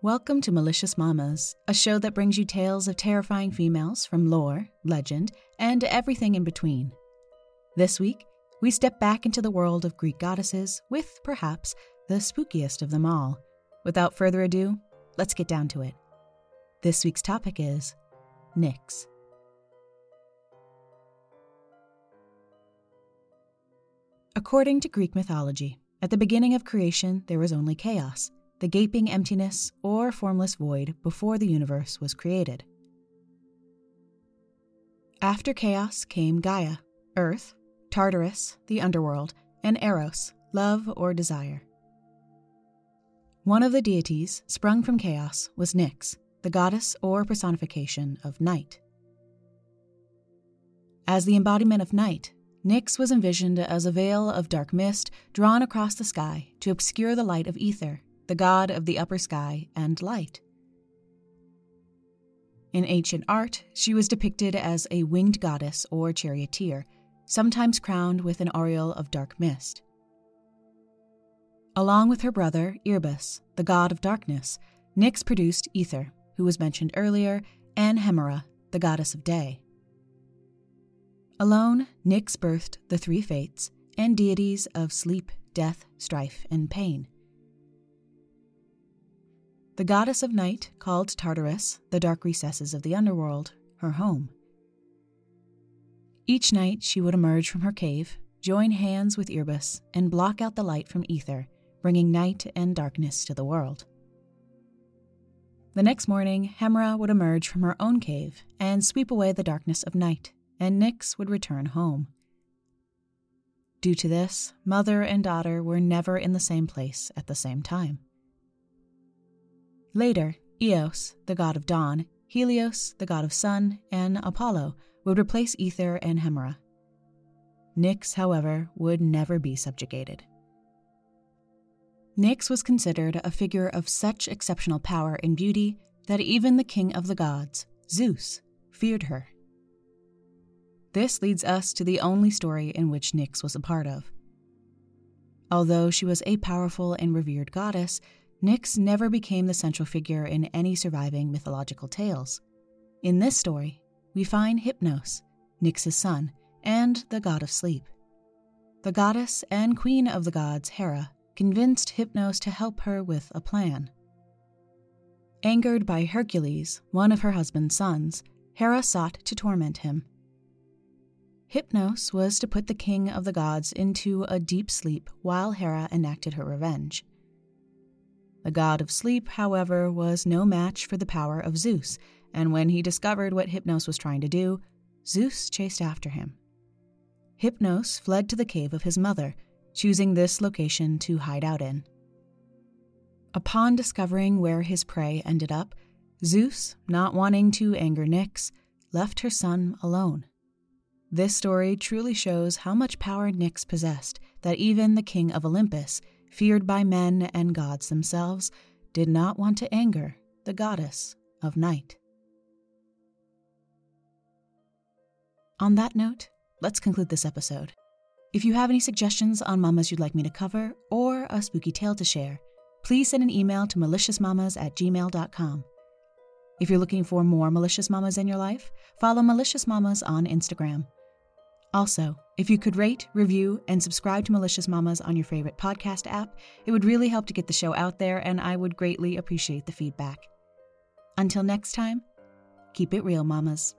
Welcome to Malicious Mamas, a show that brings you tales of terrifying females from lore, legend, and everything in between. This week, we step back into the world of Greek goddesses with, perhaps, the spookiest of them all. Without further ado, let's get down to it. This week's topic is Nyx. According to Greek mythology, at the beginning of creation there was only chaos the gaping emptiness or formless void before the universe was created. After chaos came Gaia, Earth, Tartarus, the underworld, and Eros, love or desire. One of the deities sprung from chaos was Nyx, the goddess or personification of night. As the embodiment of night, Nyx was envisioned as a veil of dark mist drawn across the sky to obscure the light of ether the god of the upper sky and light. In ancient art, she was depicted as a winged goddess or charioteer, sometimes crowned with an aureole of dark mist. Along with her brother, Erebus, the god of darkness, Nyx produced Ether, who was mentioned earlier, and Hemera, the goddess of day. Alone, Nyx birthed the three fates and deities of sleep, death, strife, and pain. The goddess of night called Tartarus the dark recesses of the underworld her home. Each night she would emerge from her cave, join hands with Erebus, and block out the light from ether, bringing night and darkness to the world. The next morning, Hemera would emerge from her own cave and sweep away the darkness of night, and Nyx would return home. Due to this, mother and daughter were never in the same place at the same time. Later, Eos, the god of dawn, Helios, the god of sun, and Apollo would replace Ether and Hemera. Nyx, however, would never be subjugated. Nyx was considered a figure of such exceptional power and beauty that even the king of the gods, Zeus, feared her. This leads us to the only story in which Nyx was a part of. Although she was a powerful and revered goddess, Nyx never became the central figure in any surviving mythological tales. In this story, we find Hypnos, Nyx's son, and the god of sleep. The goddess and queen of the gods, Hera, convinced Hypnos to help her with a plan. Angered by Hercules, one of her husband's sons, Hera sought to torment him. Hypnos was to put the king of the gods into a deep sleep while Hera enacted her revenge. The god of sleep, however, was no match for the power of Zeus, and when he discovered what Hypnos was trying to do, Zeus chased after him. Hypnos fled to the cave of his mother, choosing this location to hide out in. Upon discovering where his prey ended up, Zeus, not wanting to anger Nyx, left her son alone. This story truly shows how much power Nyx possessed that even the king of Olympus feared by men and gods themselves, did not want to anger the goddess of night. On that note, let's conclude this episode. If you have any suggestions on mamas you'd like me to cover or a spooky tale to share, please send an email to maliciousmamas at gmail.com. If you're looking for more malicious mamas in your life, follow Malicious Mamas on Instagram. Also, if you could rate, review, and subscribe to Malicious Mamas on your favorite podcast app, it would really help to get the show out there, and I would greatly appreciate the feedback. Until next time, keep it real, mamas.